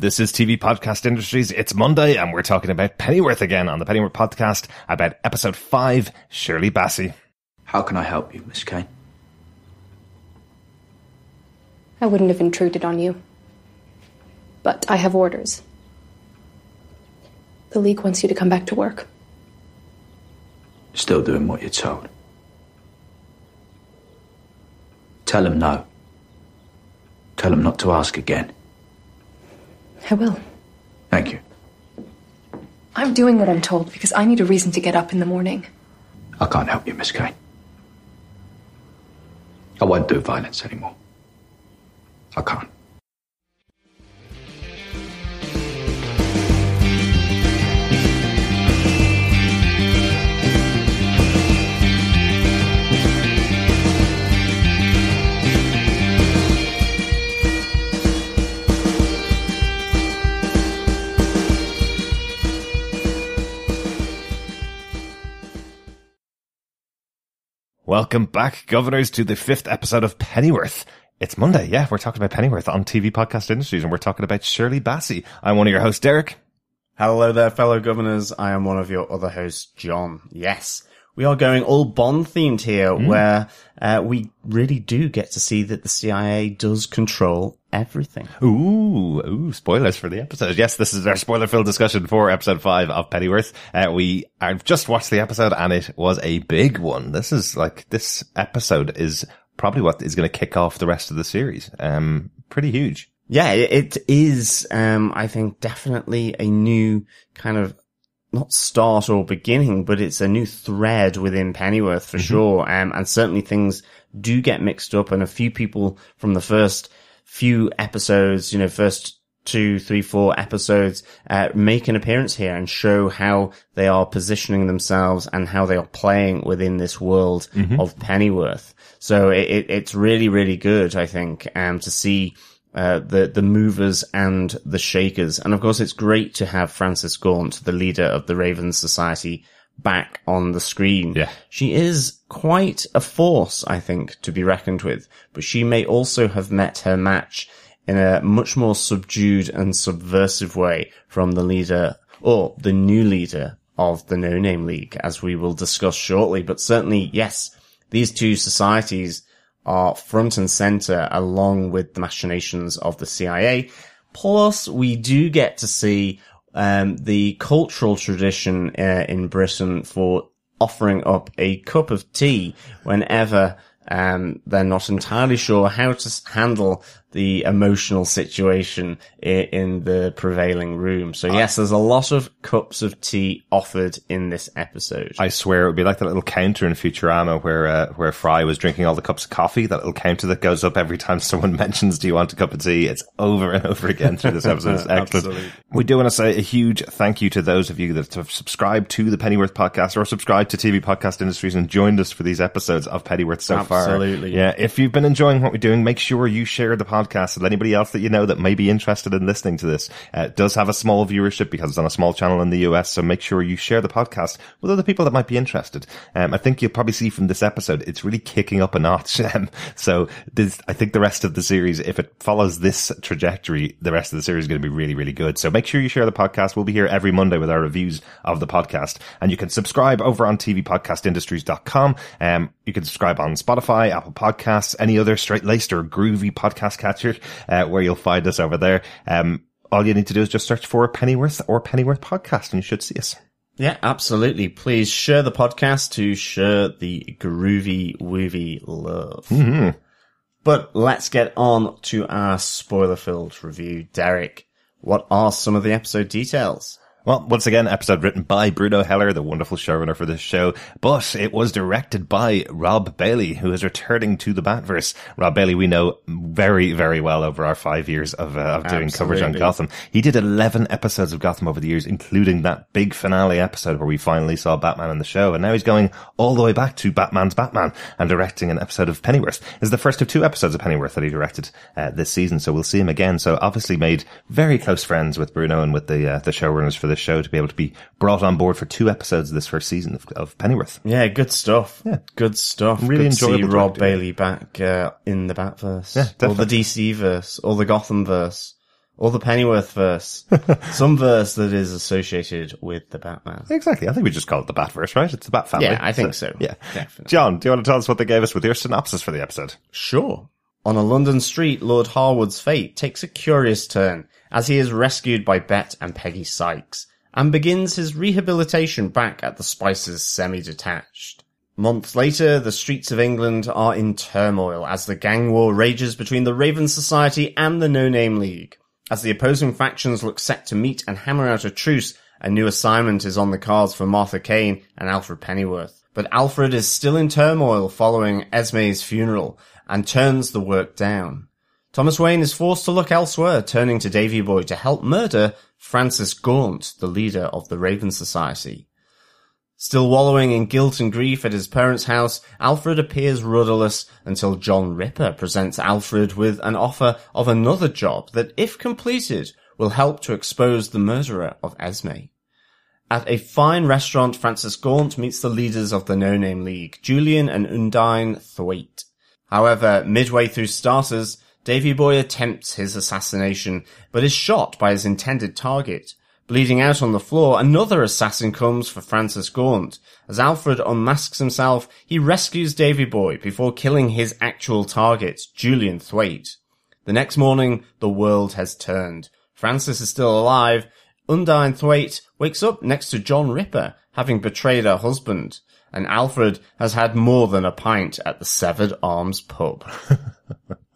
This is TV Podcast Industries. It's Monday and we're talking about Pennyworth again on the Pennyworth podcast about episode five, Shirley Bassey. How can I help you, Miss Kane? I wouldn't have intruded on you. But I have orders. The League wants you to come back to work. Still doing what you're told. Tell him no. Tell him not to ask again. I will. Thank you. I'm doing what I'm told because I need a reason to get up in the morning. I can't help you, Miss Kane. I won't do violence anymore. I can't. Welcome back, governors, to the fifth episode of Pennyworth. It's Monday, yeah, we're talking about Pennyworth on TV Podcast Industries and we're talking about Shirley Bassey. I'm one of your hosts, Derek. Hello there, fellow governors. I am one of your other hosts, John. Yes, we are going all Bond themed here, Mm. where uh, we really do get to see that the CIA does control everything. Ooh, ooh, spoilers for the episode. Yes, this is our spoiler filled discussion for episode five of Pennyworth. Uh, we I've just watched the episode and it was a big one. This is like, this episode is probably what is going to kick off the rest of the series. Um, pretty huge. Yeah, it it is. Um, I think definitely a new kind of not start or beginning, but it's a new thread within Pennyworth for sure. Um, and certainly things do get mixed up, and a few people from the first few episodes, you know, first two, three, four episodes, uh, make an appearance here and show how they are positioning themselves and how they are playing within this world of Pennyworth. So it, it, it's really, really good, I think, um, to see uh, the the movers and the shakers, and of course, it's great to have Frances Gaunt, the leader of the Ravens Society, back on the screen. Yeah. she is quite a force, I think, to be reckoned with. But she may also have met her match in a much more subdued and subversive way from the leader or the new leader of the No Name League, as we will discuss shortly. But certainly, yes, these two societies are front and center along with the machinations of the CIA. Plus, we do get to see um, the cultural tradition uh, in Britain for offering up a cup of tea whenever um, they're not entirely sure how to handle the emotional situation i- in the prevailing room. So yes, there's a lot of cups of tea offered in this episode. I swear it would be like that little counter in Futurama where uh, where Fry was drinking all the cups of coffee. That little counter that goes up every time someone mentions, "Do you want a cup of tea?" It's over and over again through this episode. It's excellent. Absolutely. We do want to say a huge thank you to those of you that have subscribed to the Pennyworth podcast or subscribed to TV Podcast Industries and joined us for these episodes of Pennyworth so far. Absolutely. Yeah, if you've been enjoying what we're doing, make sure you share the podcast with anybody else that you know that may be interested in listening to this. Uh, does have a small viewership because it's on a small channel in the US, so make sure you share the podcast with other people that might be interested. Um, I think you'll probably see from this episode, it's really kicking up a notch. Um, so this, I think the rest of the series, if it follows this trajectory, the rest of the series is going to be really, really good. So make sure you share the podcast. We'll be here every Monday with our reviews of the podcast and you can subscribe over on tvpodcastindustries.com. Um, you can subscribe on Spotify, Apple Podcasts, any other straight laced or groovy podcast catcher, uh, where you'll find us over there. Um, all you need to do is just search for Pennyworth or Pennyworth podcast and you should see us. Yeah, absolutely. Please share the podcast to share the groovy, woovy love. But let's get on to our spoiler filled review. Derek, what are some of the episode details? Well, once again, episode written by Bruno Heller, the wonderful showrunner for this show, but it was directed by Rob Bailey, who is returning to the Batverse. Rob Bailey, we know very, very well over our five years of, uh, of doing coverage on Gotham. He did 11 episodes of Gotham over the years, including that big finale episode where we finally saw Batman in the show. And now he's going all the way back to Batman's Batman and directing an episode of Pennyworth. This is the first of two episodes of Pennyworth that he directed uh, this season. So we'll see him again. So obviously made very close friends with Bruno and with the, uh, the showrunners for this show to be able to be brought on board for two episodes of this first season of, of Pennyworth. Yeah, good stuff. Yeah. Good stuff. Really good to see enjoyable Rob. Bailey back uh, in the Batverse. Yeah, or the. DC verse, or the Gotham verse, Or the Pennyworth verse. Some verse that is associated with the Batman. Exactly. I think we just call it the Batverse, right? It's the Bat family. Yeah, I think so. Yeah. Definitely. John, do you want to tell us what they gave us with your synopsis for the episode? Sure. On a London street, Lord Harwood's fate takes a curious turn as he is rescued by Bet and Peggy Sykes and begins his rehabilitation back at the Spicers semi-detached. Months later, the streets of England are in turmoil as the gang war rages between the Raven Society and the No Name League. As the opposing factions look set to meet and hammer out a truce, a new assignment is on the cards for Martha Kane and Alfred Pennyworth. But Alfred is still in turmoil following Esme's funeral and turns the work down. Thomas Wayne is forced to look elsewhere, turning to Davy Boy to help murder Frances Gaunt, the leader of the Raven Society. Still wallowing in guilt and grief at his parents' house, Alfred appears rudderless until John Ripper presents Alfred with an offer of another job that, if completed, will help to expose the murderer of Esme. At a fine restaurant, Frances Gaunt meets the leaders of the No Name League, Julian and Undine Thwaite. However, midway through starters, Davy Boy attempts his assassination, but is shot by his intended target. Bleeding out on the floor, another assassin comes for Frances Gaunt. As Alfred unmasks himself, he rescues Davy Boy before killing his actual target, Julian Thwaite. The next morning, the world has turned. Frances is still alive. Undine Thwaite wakes up next to John Ripper, having betrayed her husband. And Alfred has had more than a pint at the Severed Arms pub.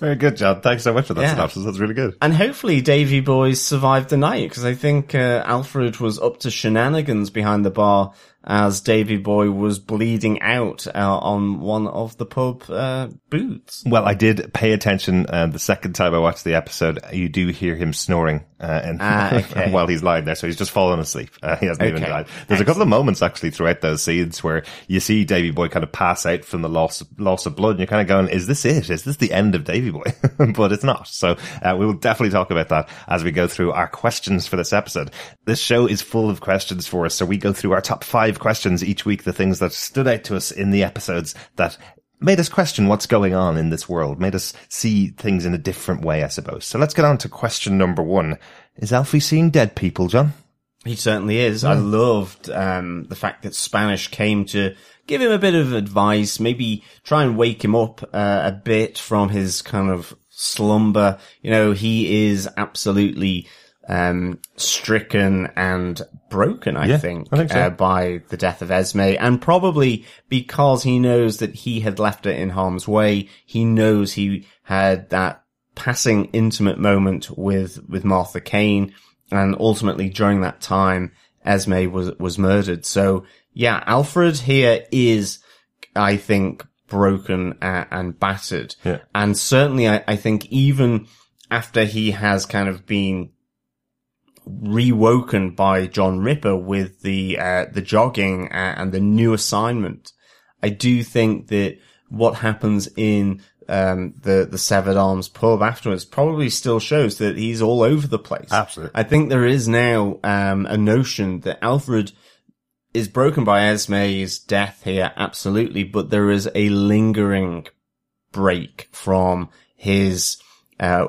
Very good, John. Thanks so much for that Yeah. synopsis. That's really good. And hopefully Davy Boys survived the night because I think uh, Alfred was up to shenanigans behind the bar as Davy Boy was bleeding out uh, on one of the pub uh, booths. Well, I did pay attention uh, the second time I watched the episode. You do hear him snoring uh, and Ah, okay. while he's lying there, so he's just fallen asleep. Uh, he hasn't even died. There's a couple of moments actually throughout those scenes where you see Davy Boy kind of pass out from the loss loss of blood, and you're kind of going, "Is this it? Is this the end of Davy Boy?" but it's not. So uh, we will definitely talk about that as we go through our questions for this episode. This show is full of questions for us, so we go through our top five questions each week, the things that stood out to us in the episodes that made us question what's going on in this world, made us see things in a different way, I suppose. So let's get on to question number one. Is Alfie seeing dead people, John? He certainly is. I loved um, the fact that Spanish came to give him a bit of advice, maybe try and wake him up uh, a bit from his kind of slumber. You know, he is absolutely um, stricken and broken, I Yeah, think, I think so. uh, by the death of Esme, and probably because he knows that he had left her in harm's way. He knows he had that passing intimate moment with with Martha Kane, and ultimately during that time, Esme was was murdered. So yeah, Alfred here is, I think, broken and, and battered, Yeah. and certainly I, I think even after he has kind of been rewoken by John Ripper with the uh, the jogging uh, and the new assignment. I do think that what happens in um, the the Severed Arms pub afterwards probably still shows that he's all over the place. Absolutely. I think there is now um, a notion that Alfred is broken by Esme's death here, absolutely, but there is a lingering break from his uh,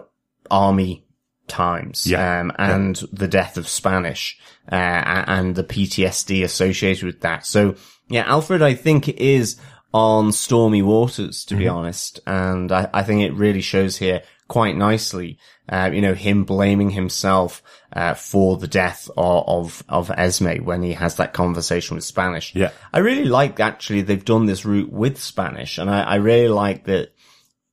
army times Yeah. um, and the death of Spanish uh, and the PTSD associated with that. So yeah, Alfred, I think is on stormy waters, to be honest, and I, I think it really shows here quite nicely. Uh, you know, him blaming himself uh, for the death of, of of Esme when he has that conversation with Spanish. Yeah. I really like actually they've done this route with Spanish, and I, I really like that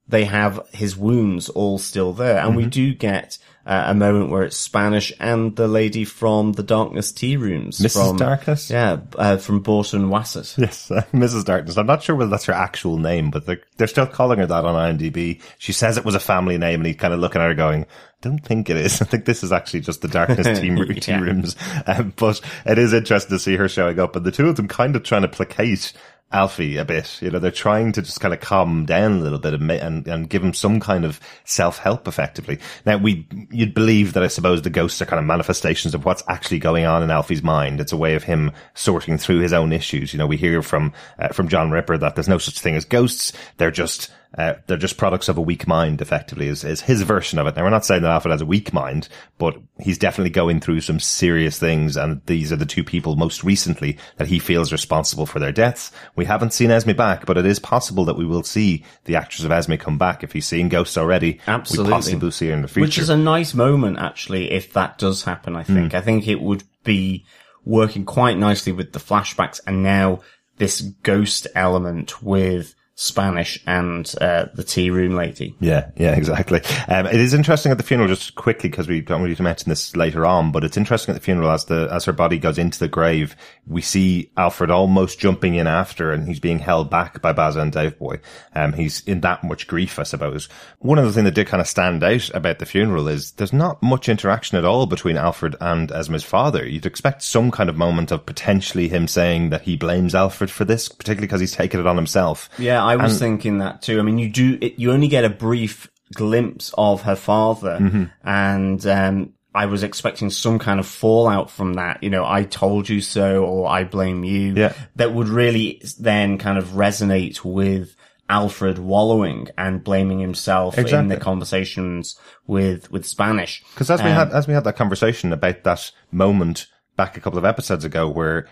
they have his wounds all still there. And Mm-hmm. we do get uh, a moment where it's Spanish and the lady from the Darkness Tea Rooms. Mrs. From, Darkness? Yeah, uh, from Borton Wassett. Yes, uh, Mrs. Darkness. I'm not sure whether that's her actual name, but they're, they're still calling her that on IMDb. She says it was a family name, and he's kind of looking at her going, don't think it is. I think this is actually just the Darkness team, Yeah. tea rooms. Um, but it is interesting to see her showing up, and the two of them kind of trying to placate Alfie a bit. You know, they're trying to just kind of calm down a little bit and, and, and give him some kind of self-help effectively. Now, we, you'd believe that I suppose the ghosts are kind of manifestations of what's actually going on in Alfie's mind. It's a way of him sorting through his own issues. You know, we hear from, uh, from John Ripper that there's no such thing as ghosts. They're just, Uh, they're just products of a weak mind, effectively, is, is his version of it. Now, we're not saying that Alfred has a weak mind, but he's definitely going through some serious things. And these are the two people most recently that he feels responsible for their deaths. We haven't seen Esme back, but it is possible that we will see the actress of Esme come back. If he's seen ghosts already, Absolutely. we possibly see her in the future. Which is a nice moment, actually, if that does happen, I think. Hmm. I think it would be working quite nicely with the flashbacks and now this ghost element with Spanish and uh, the tea room lady. Yeah, yeah, exactly. Um, it is interesting at the funeral, just quickly, because we don't really mention this later on, but it's interesting at the funeral as the, as her body goes into the grave, we see Alfred almost jumping in after and he's being held back by Baza and Dave Boy. Um, he's in that much grief, I suppose. One of the things that did kind of stand out about the funeral is there's not much interaction at all between Alfred and Esme's father. You'd expect some kind of moment of potentially him saying that he blames Alfred for this, particularly because he's taken it on himself. Yeah, I was thinking that too. I mean, you do, it, you only get a brief glimpse of her father Mm-hmm. and, um, I was expecting some kind of fallout from that, you know, I told you so or I blame you. Yeah. That would really then kind of resonate with Alfred wallowing and blaming himself in the conversations with, with Spanish. Because as we Um, had as we had that conversation about that moment back a couple of episodes ago, where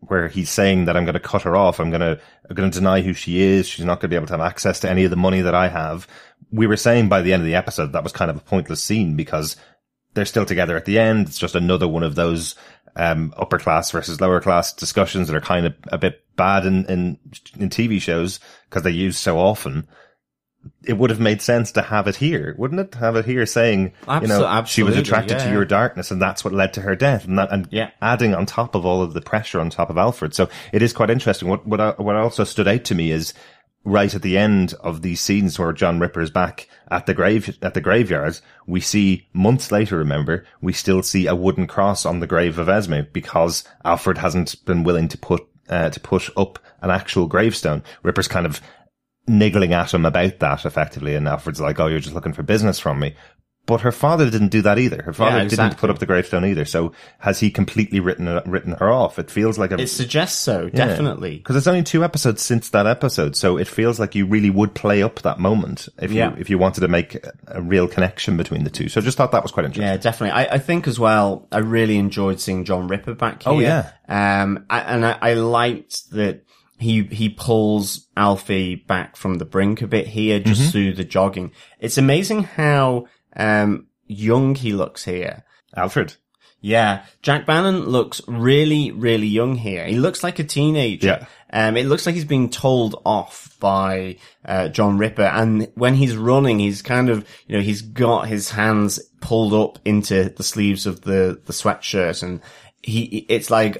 where he's saying that I'm going to cut her off, I'm going to I'm going to deny who she is. She's not going to be able to have access to any of the money that I have. We were saying by the end of the episode that was kind of a pointless scene because they're still together at the end. It's just another one of those um, upper class versus lower class discussions that are kind of a bit bad in in, in TV shows because they use so often. It would have made sense to have it here, wouldn't it? Have it here saying, you know, Abso- she was absolutely, attracted to yeah, your darkness, and that's what led to her death, and that, and Yeah. adding on top of all of the pressure on top of Alfred. So it is quite interesting. What what I- what also stood out to me is right at the end of these scenes where John Ripper is back at the grave at the graveyard, we see months later. Remember, we still see a wooden cross on the grave of Esme because Alfred hasn't been willing to put uh, to put up an actual gravestone. Ripper's kind of niggling at him about that effectively, and Alfred's like, "Oh, you're just looking for business from me." But her father didn't do that either. Her father Yeah, didn't put up the gravestone either. So has he completely written written her off? It feels like a It suggests so, definitely. because it's only two episodes since that episode, so it feels like you really would play up that moment if Yeah. you if you wanted to make a, a real connection between the two. So I just thought that was quite interesting. Yeah, definitely. I, I think as well, I really enjoyed seeing John Ripper back here. Oh, yeah. Um, I, and I, I liked that he, he pulls Alfie back from the brink a bit here, just Mm-hmm. through the jogging. It's amazing how, um, young he looks here. Alfred. Yeah, Jack Bannon looks really, really young here. He looks like a teenager. Yeah. Um, it looks like he's being told off by uh, John Ripper, and when he's running, he's kind of, you know, he's got his hands pulled up into the sleeves of the the sweatshirt, and he, it's like.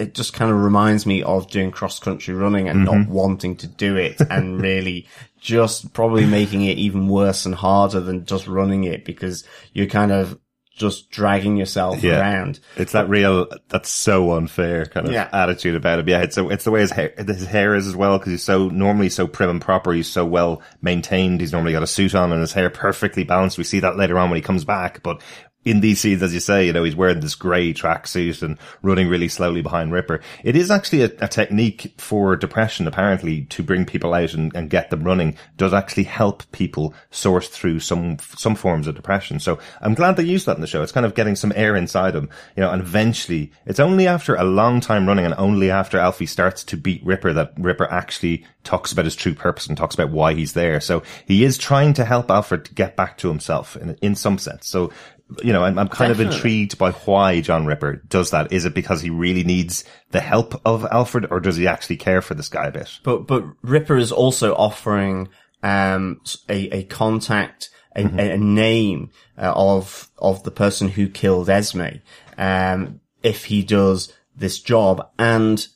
It just kind of reminds me of doing cross country running and not mm-hmm. wanting to do it and really just probably making it even worse and harder than just running it because you're kind of just dragging yourself Yeah. around. It's that real, that's so unfair kind of Yeah. attitude about it. Yeah, it's a, it's the way his hair, his hair is as well, because he's so, normally so prim and proper. He's so well maintained. He's normally got a suit on and his hair perfectly balanced. We see that later on when he comes back, but in these scenes, as you say, you know, he's wearing this grey tracksuit and running really slowly behind Ripper. It is actually a, a technique for depression, apparently, to bring people out and, and get them running does actually help people sort through some, some forms of depression. So I'm glad they used that in the show. It's kind of getting some air inside him, you know, and eventually it's only after a long time running and only after Alfie starts to beat Ripper that Ripper actually talks about his true purpose and talks about why he's there. So he is trying to help Alfred get back to himself in, in some sense. So, you know, I'm, I'm kind of intrigued by why John Ripper does that. Is it because he really needs the help of Alfred or does he actually care for this guy a bit? But but Ripper is also offering um a, a contact, a, a name uh, of of the person who killed Esme. Um, if he does this job, and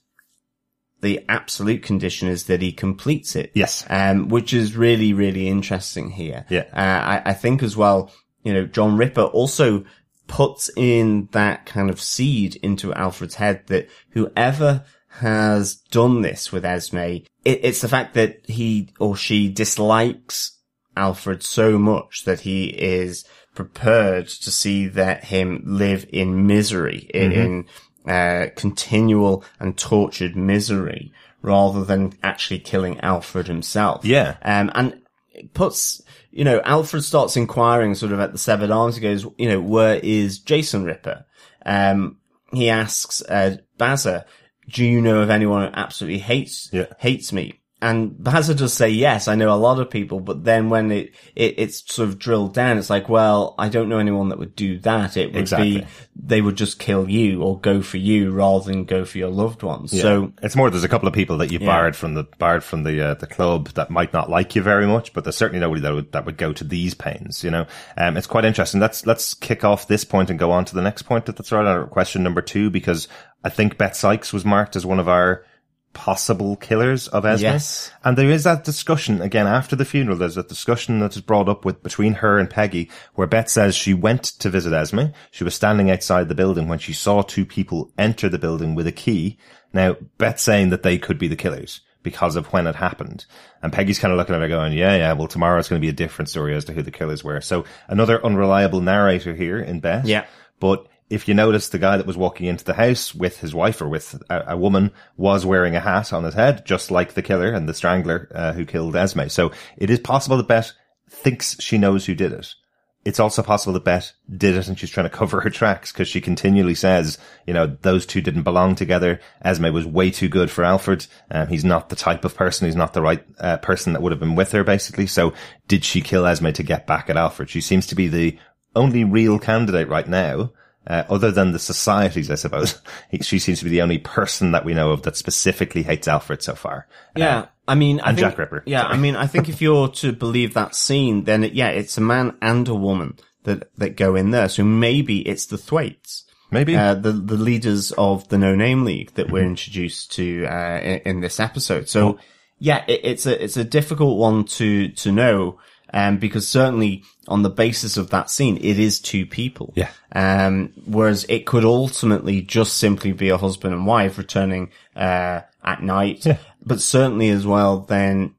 the absolute condition is that he completes it. Yes. Um, which is really really interesting here. Yeah. Uh, I, I think as well, you know, John Ripper also puts in that kind of seed into Alfred's head that whoever has done this with Esme, it, it's the fact that he or she dislikes Alfred so much that he is prepared to see that him live in misery, in, in uh, continual and tortured misery, rather than actually killing Alfred himself. Yeah. Um, and it puts, you know, Alfred starts inquiring sort of at the severed arms. He goes, you know, where is Jason Ripper? Um, he asks, uh, Baza, do you know of anyone who absolutely hates, Yeah. hates me? And Baza does say, yes, I know a lot of people, but then when it, it, it's sort of drilled down, it's like, well, I don't know anyone that would do that. It would Exactly. be, they would just kill you or go for you rather than go for your loved ones. So, it's more. There's a couple of people that you Yeah. barred from the barred from the uh, the club that might not like you very much, but there's certainly nobody that would that would go to these pains. You know, um, it's quite interesting. Let's let's kick off this point and go on to the next point. That's right, our question number two, because I think Beth Sykes was marked as one of our possible killers of Esme. Yes. And there is that discussion again after the funeral. There's a discussion that is brought up with between her and Peggy, where Beth says she went to visit Esme. She was standing outside the building when she saw two people enter the building with a key. Now, Beth's saying that they could be the killers because of when it happened. And Peggy's kind of looking at her going, yeah, yeah, well, tomorrow tomorrow's going to be a different story as to who the killers were. So another unreliable narrator here in Beth. Yeah. But if you notice, the guy that was walking into the house with his wife or with a, a woman was wearing a hat on his head, just like the killer and the strangler uh, who killed Esme. So it is possible that Beth thinks she knows who did it. It's also possible that Beth did it and she's trying to cover her tracks because she continually says, you know, those two didn't belong together. Esme was way too good for Alfred. Um, he's not the type of person. He's not the right uh, person that would have been with her, basically. So did she kill Esme to get back at Alfred? She seems to be the only real candidate right now uh, other than the societies, I suppose, he, she seems to be the only person that we know of that specifically hates Alfred so far. Yeah, I mean, I and think, Jack Ripper, Yeah, sorry. I mean, I think if you're to believe that scene, then it, yeah, it's a man and a woman that that go in there. So maybe it's the Thwaites, Maybe. uh, the the leaders of the No Name League that Mm-hmm. we're introduced to uh, in, in this episode. So yeah, it, it's a it's a difficult one to to know. Um, because certainly on the basis of that scene, it is two people. Yeah. Um, whereas it could ultimately just simply be a husband and wife returning, uh, at night. Yeah. But certainly as well, then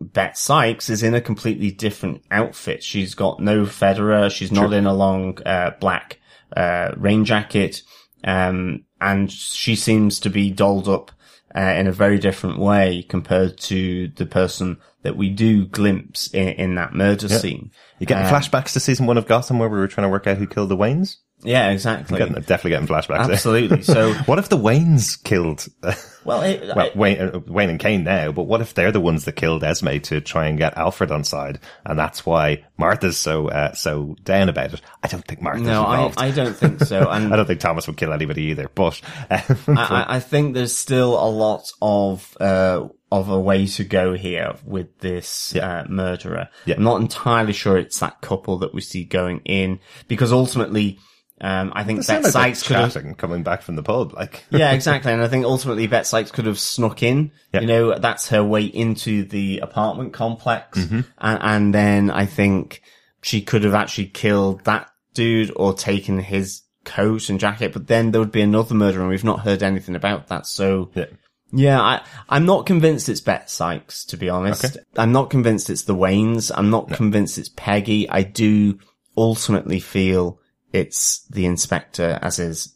Beth Sykes is in a completely different outfit. She's got no fedora. She's not in a long, uh, black, uh, rain jacket. Um, and she seems to be dolled up, uh, in a very different way compared to the person that we do glimpse in, in that murder scene. you getting flashbacks to season one of Gotham where we were trying to work out who killed the Waynes? Yeah, exactly. Getting, definitely getting flashbacks there. Absolutely. So, What if the Waynes killed, uh, well, it, well, Wayne, uh, Wayne and Kane now, but what if they're the ones that killed Esme to try and get Alfred on side? And that's why Martha's so, uh, so down about it. I don't think Martha's no, I, involved. I don't think so. And I don't think Thomas would kill anybody either, but, uh, I, I- I think there's still a lot of uh, of a way to go here with this uh, murderer. Yeah. I'm not entirely sure it's that couple that we see going in because ultimately, um, I think Beth Sykes could have. coming back from the pub, like. Yeah, exactly. And I think ultimately Beth Sykes could have snuck in. Yeah. You know, that's her way into the apartment complex. Mm-hmm. And, and then I think she could have actually killed that dude or taken his coat and jacket, but then there would be another murder and we've not heard anything about that. So Yeah. yeah, I, I'm not convinced it's Beth Sykes, to be honest. Okay. I'm not convinced it's the Waynes. I'm not convinced it's Peggy. I do ultimately feel it's the inspector Aziz.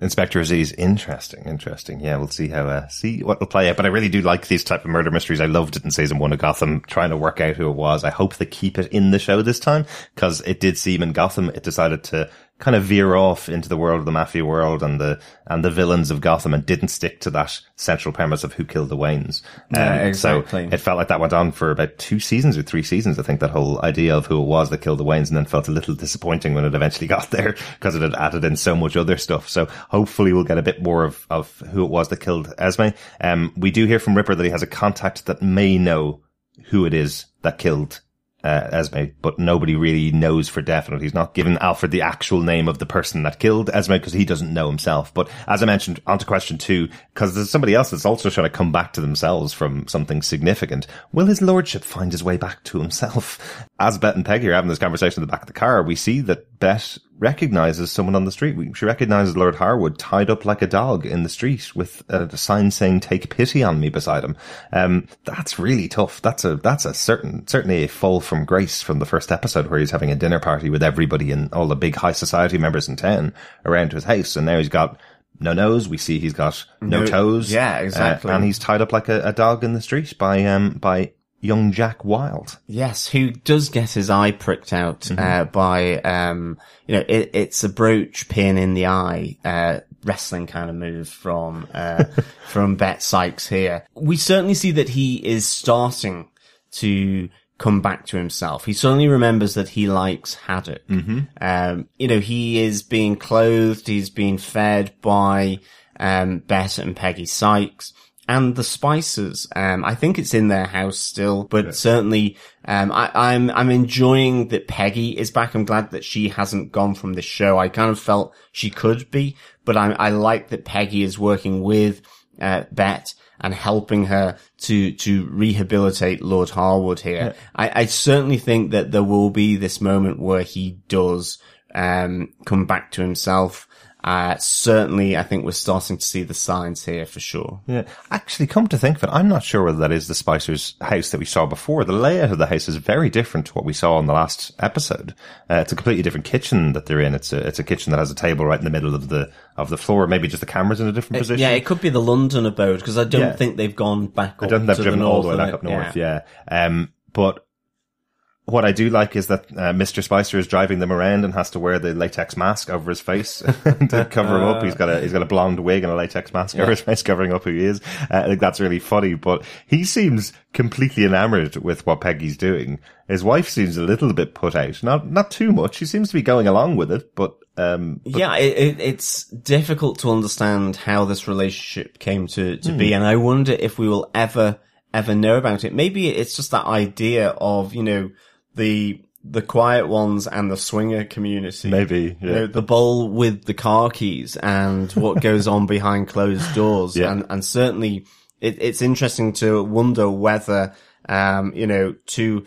Inspector Aziz, interesting, interesting. Yeah, we'll see how, uh, see what will play out. But I really do like these type of murder mysteries. I loved it in season one of Gotham, trying to work out who it was. I hope they keep it in the show this time, because it did seem in Gotham, it decided to kind of veer off into the world of the mafia world and the, and the villains of Gotham and didn't stick to that central premise of who killed the Waynes. Yeah, Um, exactly. So it felt like that went on for about two seasons or three seasons. I think that whole idea of who it was that killed the Waynes and then felt a little disappointing when it eventually got there because it had added in so much other stuff. So hopefully we'll get a bit more of, of who it was that killed Esme. Um, we do hear from Ripper that he has a contact that may know who it is that killed uh, Esme, but nobody really knows for definite. He's not given Alfred the actual name of the person that killed Esme because he doesn't know himself. But as I mentioned, on to question two, because there's somebody else that's also trying to come back to themselves from something significant. Will his lordship find his way back to himself? As Bet and Peggy are having this conversation in the back of the car, we see that Bet recognizes someone on the street. She recognizes Lord Harwood tied up like a dog in the street with a sign saying "Take pity on me" beside him. Um, that's really tough. That's a that's a certain certainly a fall from grace from the first episode where he's having a dinner party with everybody and all the big high society members in town around his house, and now he's got no nose. We see he's got no, No- toes. yeah, Uh, exactly. and he's tied up like a, a dog in the street by um by young Jack Wild. Yes, who does get his eye pricked out Mm-hmm. uh, by, um, you know, it, it's a brooch pin in the eye, uh, wrestling kind of move from, uh, from Bet Sykes here. We certainly see that he is starting to come back to himself. He suddenly remembers that he likes haddock. Mm-hmm. Um, you know, he is being clothed, he's being fed by, um, Bet and Peggy Sykes. And the Spicers, um, I think it's in their house still, but certainly, um, I, I'm, I'm enjoying that Peggy is back. I'm glad that she hasn't gone from this show. I kind of felt she could be, but I, I like that Peggy is working with, uh, Bet and helping her to, to rehabilitate Lord Harwood here. I, I certainly think that there will be this moment where he does, um, come back to himself. Uh, certainly, I think we're starting to see the signs here for sure. Yeah. Actually, come to think of it, I'm not sure whether that is the Spicer's house that we saw before. The layout of the house is very different to what we saw in the last episode. Uh, it's a completely different kitchen that they're in. It's a, it's a kitchen that has a table right in the middle of the, of the floor. Maybe just the camera's in a different position. Yeah, it could be the London abode because I don't Yeah. think they've gone back. I don't think they've driven the all the way back up it. north. Yeah. Um, but what I do like is that uh, Mr. Spicer is driving them around and has to wear the latex mask over his face to cover him up. He's got a he's got a blonde wig and a latex mask over his face covering up who he is. Uh, I think that's really funny. But he seems completely enamored with what Peggy's doing. His wife seems a little bit put out. Not not too much. She seems to be going along with it, but um, but yeah, it, it, it's difficult to understand how this relationship came to, Hmm. to be. And I wonder if we will ever, ever know about it. Maybe it's just that idea of, you know, the, the quiet ones and the swinger community. Maybe, You know, the bowl with the car keys and what goes on behind closed doors. Yeah. And, and certainly it, it's interesting to wonder whether, um, you know, two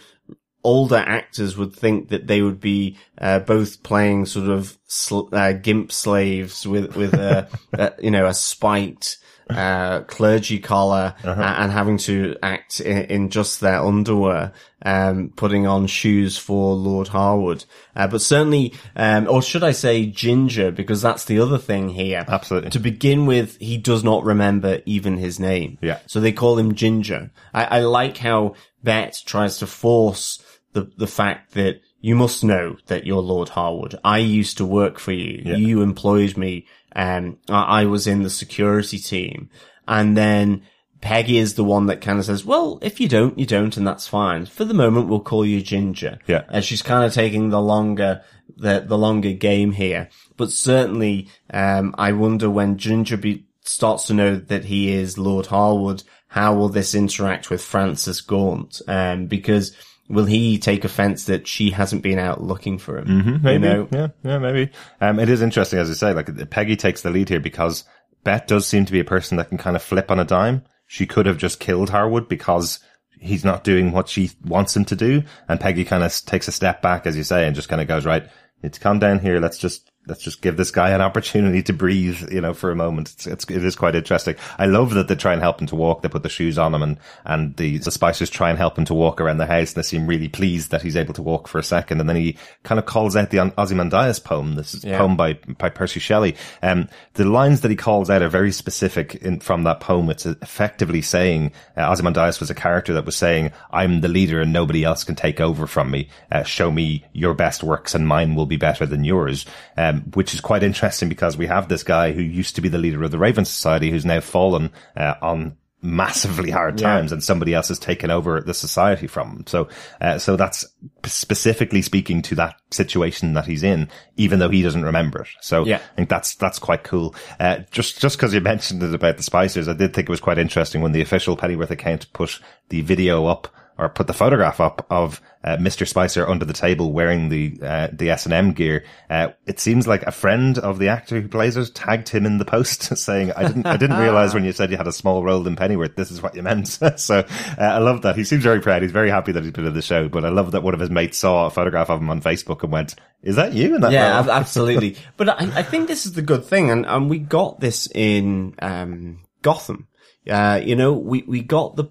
older actors would think that they would be uh, both playing sort of sl- uh, gimp slaves with with a, a you know a spiked uh, clergy collar Uh-huh. a- and having to act in, in just their underwear, um, putting on shoes for Lord Harwood. Uh, but certainly, um, or should I say Ginger, because that's the other thing here. Absolutely. To begin with, he does not remember even his name. Yeah. So they call him Ginger. I, I like how Bet tries to force the, the fact that you must know that you're Lord Harwood. I used to work for you. Yeah. You employed me. Um, I, I was in the security team. And then Peggy is the one that kind of says, well, if you don't, you don't, and that's fine. For the moment, we'll call you Ginger. Yeah. As she's kind of taking the longer, the, the longer game here. But certainly, um, I wonder when Ginger be, starts to know that he is Lord Harwood, how will this interact with Frances Gaunt? Um, because will he take offense that she hasn't been out looking for him? Mm-hmm, Maybe. You know? Yeah, yeah, maybe. Um, it is interesting, as you say, like Peggy takes the lead here because Beth does seem to be a person that can kind of flip on a dime. She could have just killed Harwood because he's not doing what she wants him to do. And Peggy kind of takes a step back, as you say, and just kind of goes, right, it's calm down here. Let's just, let's just give this guy an opportunity to breathe, you know, for a moment. It's, it's it is quite interesting. I love that they try and help him to walk. They put the shoes on him and, and the, the Spicers try and help him to walk around the house and they seem really pleased that he's able to walk for a second. And then he kind of calls out the Ozymandias poem. This is a Yeah. poem by, by Percy Shelley. Um, the lines that he calls out are very specific in, from that poem. It's effectively saying, uh, Ozymandias was a character that was saying, I'm the leader and nobody else can take over from me. Uh, show me your best works and mine will be better than yours. Um, which is quite interesting because we have this guy who used to be the leader of the Raven Society who's now fallen, uh, on massively hard Yeah. times and somebody else has taken over the society from him. So, uh, so that's specifically speaking to that situation that he's in, even though he doesn't remember it. So Yeah. I think that's, that's quite cool. Uh, just, just cause you mentioned it about the Spicers, I did think it was quite interesting when the official Pennyworth account put the video up or put the photograph up of uh, Mr. Spicer under the table wearing the uh, the S and M gear. Uh, it seems like a friend of the actor who plays it tagged him in the post, saying, "I didn't I didn't realize when you said you had a small role in Pennyworth, this is what you meant." so uh, I love that. He seems very proud. He's very happy that he's been in the show. But I love that one of his mates saw a photograph of him on Facebook and went, "Is that you?" That Yeah, ab- absolutely. But I, I think this is the good thing, and, and we got this in um, Gotham. Uh, you know, we, we got the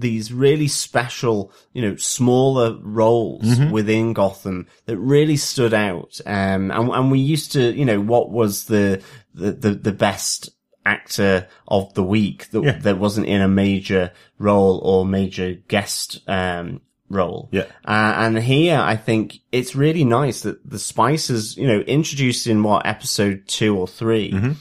these really special, you know, smaller roles within Gotham that really stood out. Um, and, and we used to, you know, what was the, the, the, the best actor of the week that, Yeah. that wasn't in a major role or major guest, um, role. Yeah. Uh, and here, I think it's really nice that the Spicers, you know, introduced in what episode two or 3 Mm-hmm.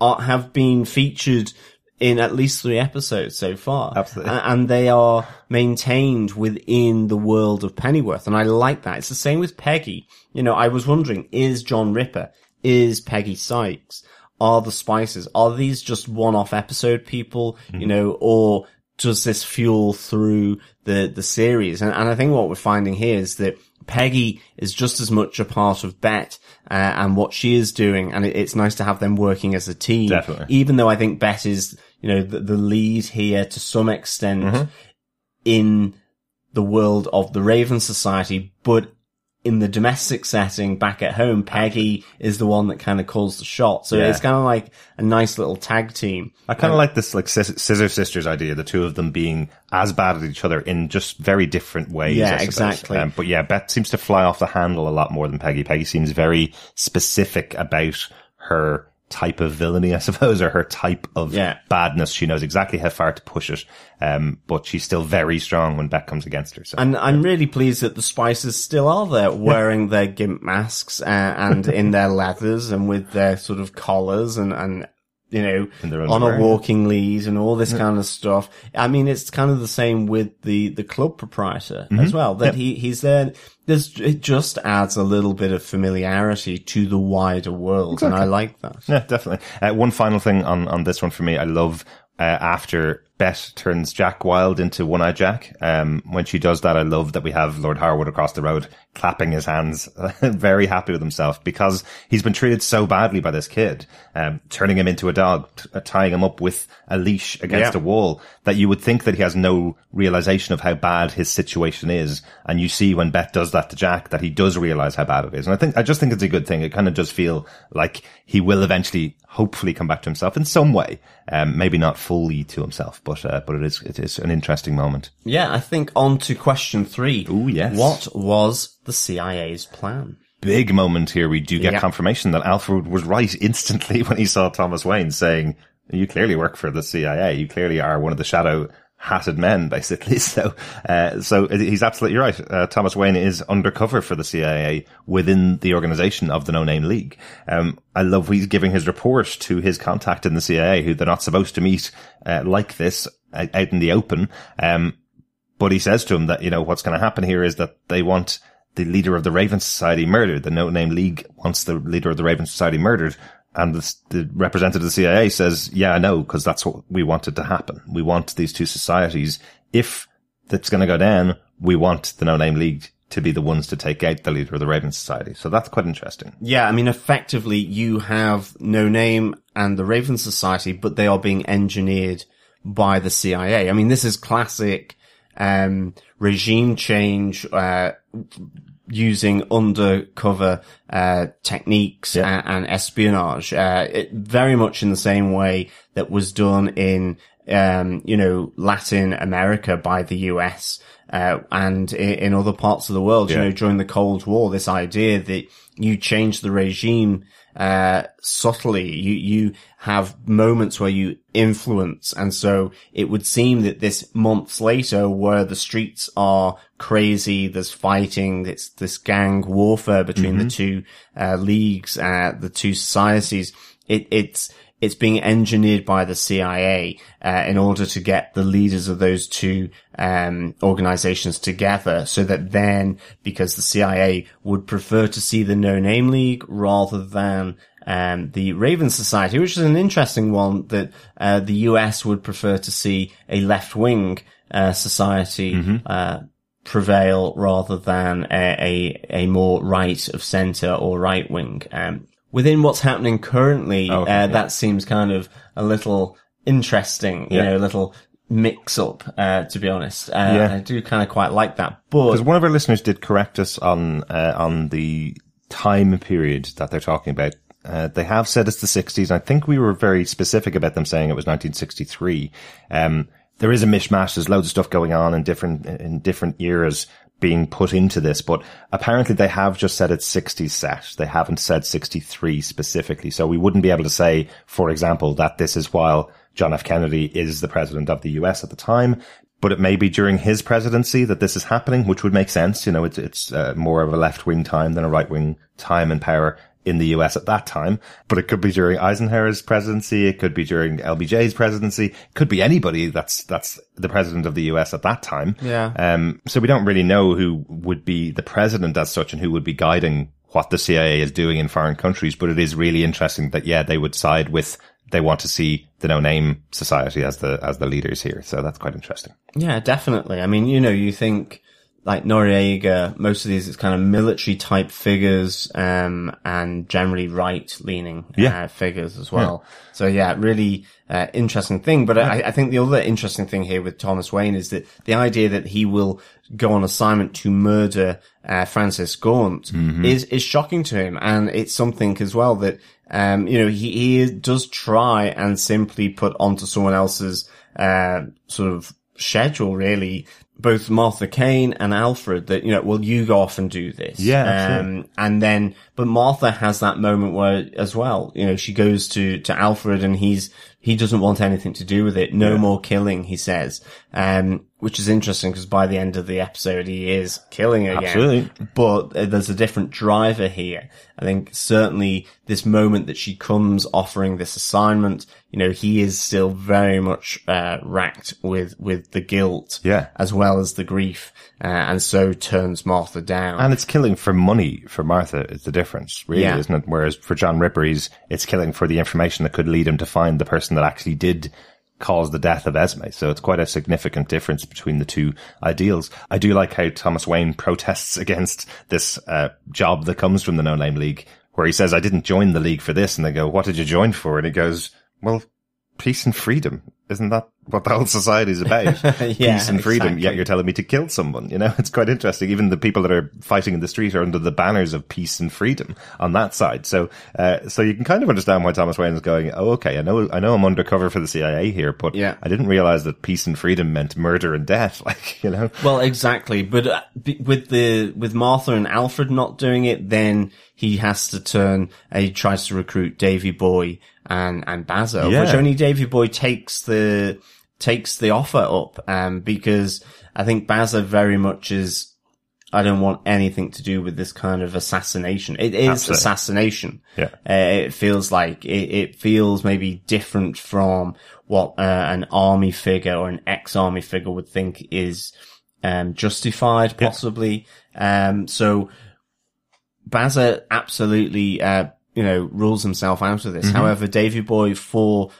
are, have been featured in at least three episodes so far. Absolutely. And they are maintained within the world of Pennyworth. And I like that. It's the same with Peggy. You know, I was wondering, is John Ripper, is Peggy Sykes, are the Spicers, are these just one-off episode people, you know, or does this fuel through the, the series? And, and I think what we're finding here is that Peggy is just as much a part of Bet uh, and what she is doing, and it, it's nice to have them working as a team. Definitely. Even though I think Bet is, you know, the, the lead here to some extent in the world of the Raven Society, but in the domestic setting back at home, Peggy is the one that kind of calls the shot. So Yeah. it's kind of like a nice little tag team. I kind of like this like Scissor Sisters idea, the two of them being as bad at each other in just very different ways. Yeah, exactly. Um, but yeah, Beth seems to fly off the handle a lot more than Peggy. Peggy seems very specific about her type of villainy, I suppose, or her type of Yeah. badness. She knows exactly how far to push it. Um, but she's still very strong when Beth comes against her. So. And I'm really pleased that the Spicers still are there wearing their gimp masks uh, and in their leathers and with their sort of collars and, and you know, on a walking lead and all this kind of stuff. I mean, it's kind of the same with the, the club proprietor Mm-hmm. as well, that he, he's there. There's, it just adds a little bit of familiarity to the wider world. And I like that. Yeah, definitely. Uh, one final thing on, on this one for me. I love, uh, after Bet turns Jack Wild into One Eye Jack. Um, when she does that, I love that we have Lord Harwood across the road clapping his hands, very happy with himself because he's been treated so badly by this kid, um, turning him into a dog, t- uh, tying him up with a leash against Yeah. a wall that you would think that he has no realization of how bad his situation is. And you see when Beth does that to Jack that he does realize how bad it is. And I think, I just think it's a good thing. It kind of does feel like he will eventually, hopefully come back to himself in some way. Um, maybe not fully to himself, but, uh, but it is, it is an interesting moment. Yeah, I think on to question three. Ooh, yes. What was the CIA's plan? Big moment here. We do get Yeah. confirmation that Alfred was right instantly when he saw Thomas Wayne saying, you clearly work for the CIA. You clearly are one of the shadow hatted men, basically. So, uh, so he's absolutely right. Uh, Thomas Wayne is undercover for the CIA within the organization of the No Name League. Um, I love he's giving his report to his contact in the CIA who they're not supposed to meet, uh, like this uh, out in the open. Um, but he says to him that, you know, what's going to happen here is that they want the leader of the Raven Society murdered. The No Name League wants the leader of the Raven Society murdered. And the, the representative of the CIA says, yeah, I know, because that's what we wanted to happen. We want these two societies. If that's going to go down, we want the No Name League to be the ones to take out the leader of the Raven Society. So that's quite interesting. Yeah, I mean, effectively, you have No Name and the Raven Society, but they are being engineered by the CIA. I mean, this is classic um, regime change uh, using undercover uh, techniques Yeah. and, and espionage. Uh, it, very much in the same way that was done in um, you know, Latin America by the US, uh, and in, in other parts of the world, you know, during the Cold War, this idea that you change the regime, uh, subtly, you, you have moments where you influence. And so it would seem that this months later where the streets are crazy, there's fighting, it's this gang warfare between the two, uh, leagues, uh, the two societies. It, it's, it's being engineered by the CIA uh, in order to get the leaders of those two um, organizations together, so that then, because the CIA would prefer to see the No Name League rather than um, the Raven Society, which is an interesting one that uh, the US would prefer to see a left wing uh, society. Uh, prevail rather than a, a, a more right of center or right wing. Um, within what's happening currently, uh, yeah. that seems kind of a little interesting, you Yeah. know, a little mix up, uh, to be honest. Uh, Yeah. I do kind of quite like that, but Because one of our listeners did correct us on uh, on the time period that they're talking about. Uh, they have said it's the 60s. I think we were very specific about them saying it was 1963. Um, there is a mishmash. There's loads of stuff going on in different in different eras being put into this, but apparently they have just said it's 60 set. They haven't said 63 specifically. So we wouldn't be able to say, for example, that this is while John F. Kennedy is the president of the US at the time, but it may be during his presidency that this is happening, which would make sense. You know, it's, it's uh, more of a left wing time than a right wing time in power in the US at that time, but it could be during Eisenhower's presidency. It could be during LBJ's presidency. It could be anybody that's, that's the president of the US at that time. Yeah. Um, so we don't really know who would be the president as such and who would be guiding what the CIA is doing in foreign countries, but it is really interesting that, yeah, they would side with, they want to see the no name society as the, as the leaders here. So that's quite interesting. Yeah, definitely. I mean, you know, you think, like Noriega, most of these is kind of military type figures, um, and generally right leaning, Yeah. uh, figures as well. So yeah, really, uh, interesting thing. But I, I think the other interesting thing here with Thomas Wayne is that the idea that he will go on assignment to murder, uh, Frances Gaunt is, is shocking to him. And it's something as well that, um, you know, he, he does try and simply put onto someone else's, uh, sort of schedule really both Martha Kane and Alfred that, you know, well, you go off and do this. Yeah. Um, and then, but Martha has that moment where, as well, you know, she goes to, to Alfred and he's, he doesn't want anything to do with it. No more killing, he says. Um, which is interesting because by the end of the episode, he is killing again. Absolutely. But uh, there's a different driver here. I think certainly this moment that she comes offering this assignment, you know, he is still very much, uh, racked with, with the guilt. Yeah. As well as the grief. Uh, and so turns Martha down. And it's killing for money for Martha is the difference, really, Yeah. isn't it? Whereas for John Ripper, he's, it's killing for the information that could lead him to find the person that actually did cause the death of Esme. So it's quite a significant difference between the two ideals. I do like how Thomas Wayne protests against this, uh, job that comes from the No Name League, where he says, I didn't join the league for this. And they go, what did you join for? And he goes, well, peace and freedom. Isn't that what the whole society is about? Yeah, peace and freedom. exactly. Yet you're telling me to kill someone. You know, it's quite interesting. Even the people that are fighting in the street are under the banners of peace and freedom on that side. So, uh, so you can kind of understand why Thomas Wayne is going, oh, okay, I know, I know I'm undercover for the CIA here, but Yeah. I didn't realize that peace and freedom meant murder and death. Like, you know, Well, exactly. But uh, b- with the with Martha and Alfred not doing it, then he has to turn. Uh, he tries to recruit Davy Boy and and Bazo, Yeah. which only Davy Boy takes the takes the offer up. Um, because I think Bazo very much is. I don't want anything to do with this kind of assassination. It is Absolutely. assassination. Yeah. Uh, it feels like it, it feels maybe different from what uh, an army figure or an ex-army figure would think is um, justified, possibly. Um, so Bazza absolutely, uh, you know, rules himself out of this. Mm-hmm. However, Davy Boy for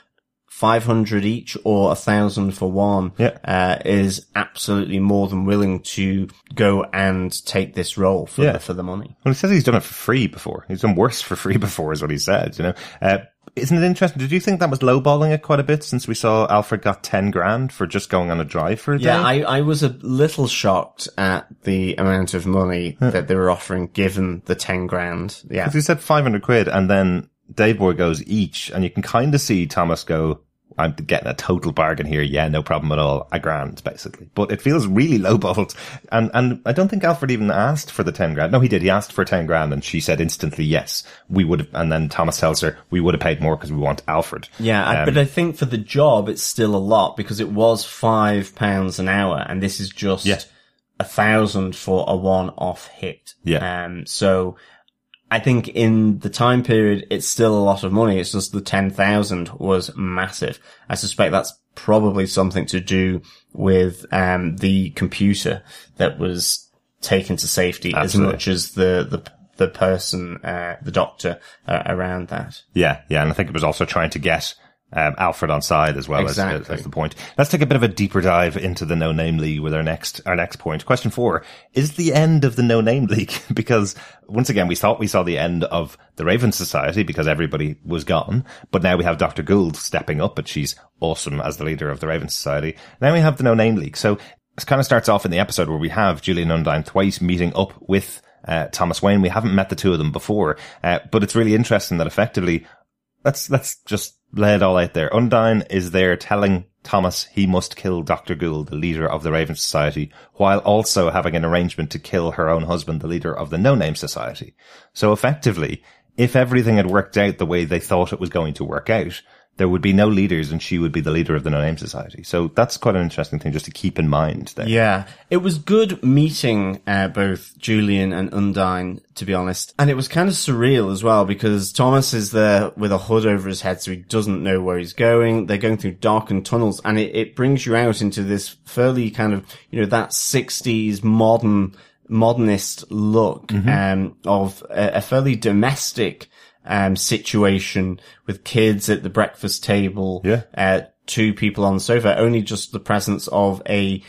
500 each or a thousand for one, Yeah. uh, is absolutely more than willing to go and take this role for, Yeah. the, for the money. well, he says he's done it for free before. He's done worse for free before is what he said, you know. Uh, isn't it interesting? Did you think that was lowballing it quite a bit since we saw Alfred got 10 grand for just going on a drive for a day? Yeah, I, I was a little shocked at the amount of money that they were offering given the 10 grand. Yeah. Because he said 500 quid and then Dave Boy goes each and you can kind of see Thomas go, I'm getting a total bargain here. Yeah, no problem at all. A grand, basically. But it feels really lowballed. And, and I don't think Alfred even asked for the 10 grand. No, he did. He asked for 10 grand and she said instantly, yes, we would have. And then Thomas tells her, we would have paid more because we want Alfred. Yeah, Um, but I think for the job, it's still a lot because it was five pounds an hour and this is just Yeah. a thousand for a one-off hit. Yeah. Um, so I think in the time period, it's still a lot of money. It's just the 10,000 was massive. I suspect that's probably something to do with, um, the computer that was taken to safety Absolutely. as much as the, the, the person, uh, the doctor uh, around that. Yeah, yeah, and I think it was also trying to get um, Alfred on side as well as, Exactly. as the point. Let's take a bit of a deeper dive into the No Name League with our next our next point. Question four is the end of the No Name League because once again we thought we saw the end of the Raven Society because everybody was gone, but now we have Doctor Gould stepping up, and she's awesome as the leader of the Raven Society. Now we have the No Name League, so it kind of starts off in the episode where we have Julian Undine Thwaites meeting up with uh, Thomas Wayne. We haven't met the two of them before, uh, but it's really interesting that effectively let's let's just lay it all out there. Undine is there telling Thomas, he must kill Dr. Gould, the leader of the Raven Society, while also having an arrangement to kill her own husband, the leader of the No Name Society. So effectively, if everything had worked out the way they thought it was going to work out, there would be no leaders and she would be the leader of the No Name Society. So that's quite an interesting thing just to keep in mind there. Yeah, it was good meeting uh, both Julian and Undine, to be honest, and it was kind of surreal as well because Thomas is there with a hood over his head, so he doesn't know where he's going. They're going through darkened tunnels, and it, it brings you out into this fairly kind of you know that '60s modern modernist look um, of a, a fairly domestic um, situation with kids at the breakfast table. Yeah. Uh, two people on the sofa, only just the presence of a,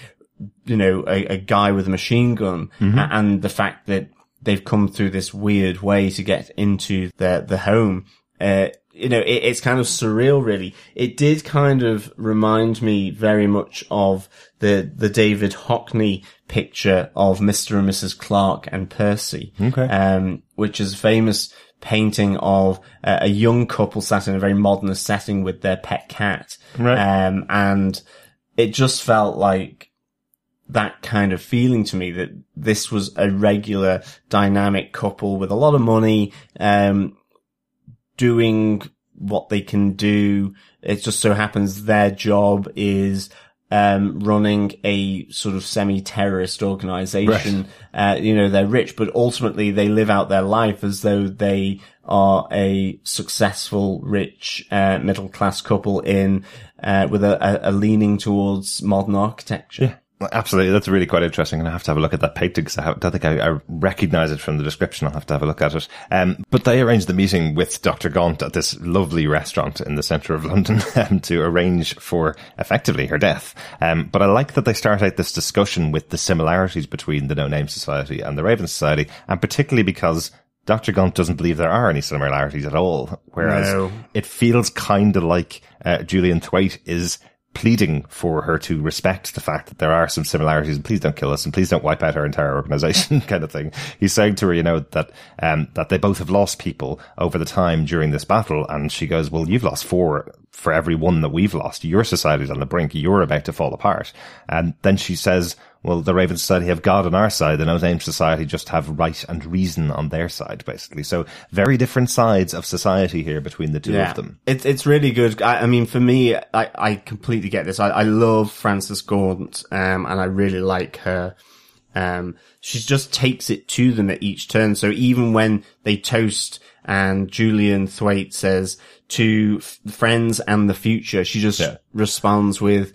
you know, a, a guy with a machine gun a- and the fact that they've come through this weird way to get into the, the home. Uh, you know, it, it's kind of surreal, really. It did kind of remind me very much of the, the David Hockney picture of Mr. and Mrs. Clark and Percy. Okay. Um, which is famous painting of uh, a young couple sat in a very modernist setting with their pet cat. Right. Um, and it just felt like that kind of feeling to me that this was a regular dynamic couple with a lot of money, um, doing what they can do. It just so happens their job is um, running a sort of semi-terrorist organization. Uh, you know, they're rich, but ultimately they live out their life as though they are a successful, rich, uh, middle-class couple in, uh, with a, a, leaning towards modern architecture. Well, Absolutely, that's really quite interesting, and I have to have a look at that painting because I don't think I, I recognise it from the description. I'll have to have a look at it. Um, but they arranged the meeting with Dr. Gaunt at this lovely restaurant in the centre of London um, to arrange for effectively her death. Um, but I like that they start out this discussion with the similarities between the No Name Society and the Raven Society, and particularly because Dr. Gaunt doesn't believe there are any similarities at all, whereas No. it feels kind of like uh, Julian Thwaite is pleading for her to respect the fact that there are some similarities and please don't kill us and please don't wipe out our entire organization kind of thing. He's saying to her, you know, that, um, that they both have lost people over the time during this battle. And she goes, well, you've lost four for every one that we've lost. Your society's on the brink. You're about to fall apart. And then she says, well, the Raven Society have God on our side. The No Name Society just have right and reason on their side, basically. So very different sides of society here between the two of them. It's it's really good. I, I mean, for me, I, I completely get this. I, I love Frances Gaunt, um, and I really like her. Um, she just takes it to them at each turn. So even when they toast and Julian Thwaite says to f- friends and the future, she just Yeah. responds with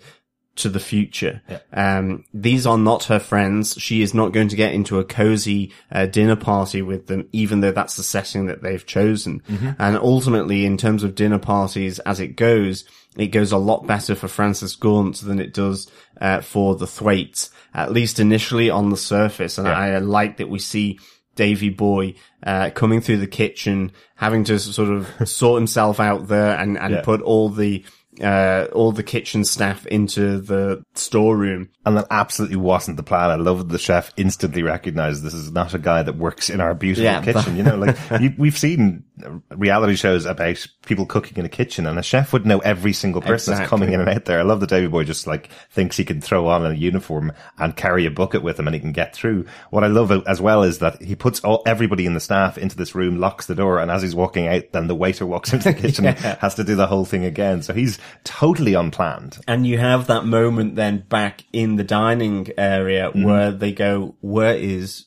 to the future. Um, these are not her friends. She is not going to get into a cozy uh, dinner party with them, even though that's the setting that they've chosen. And ultimately, in terms of dinner parties as it goes, it goes a lot better for Frances Gaunt than it does uh, for the Thwaites, at least initially on the surface. And I like that we see Davy Boy uh, coming through the kitchen, having to sort of sort himself out there and, and Yeah. put all the uh, all the kitchen staff into the storeroom. And that absolutely wasn't the plan. I love that the chef instantly recognized this is not a guy that works in our beautiful Yeah, kitchen. You know, like you, we've seen reality shows about people cooking in a kitchen and a chef would know every single person that's coming in and out there. I love that Davy Boy just like thinks he can throw on a uniform and carry a bucket with him and he can get through. What I love as well is that he puts all, everybody in the staff into this room, locks the door, and as he's walking out, then the waiter walks into the kitchen and has to do the whole thing again. So he's totally unplanned. And you have that moment then back in the dining area mm-hmm. where they go, where is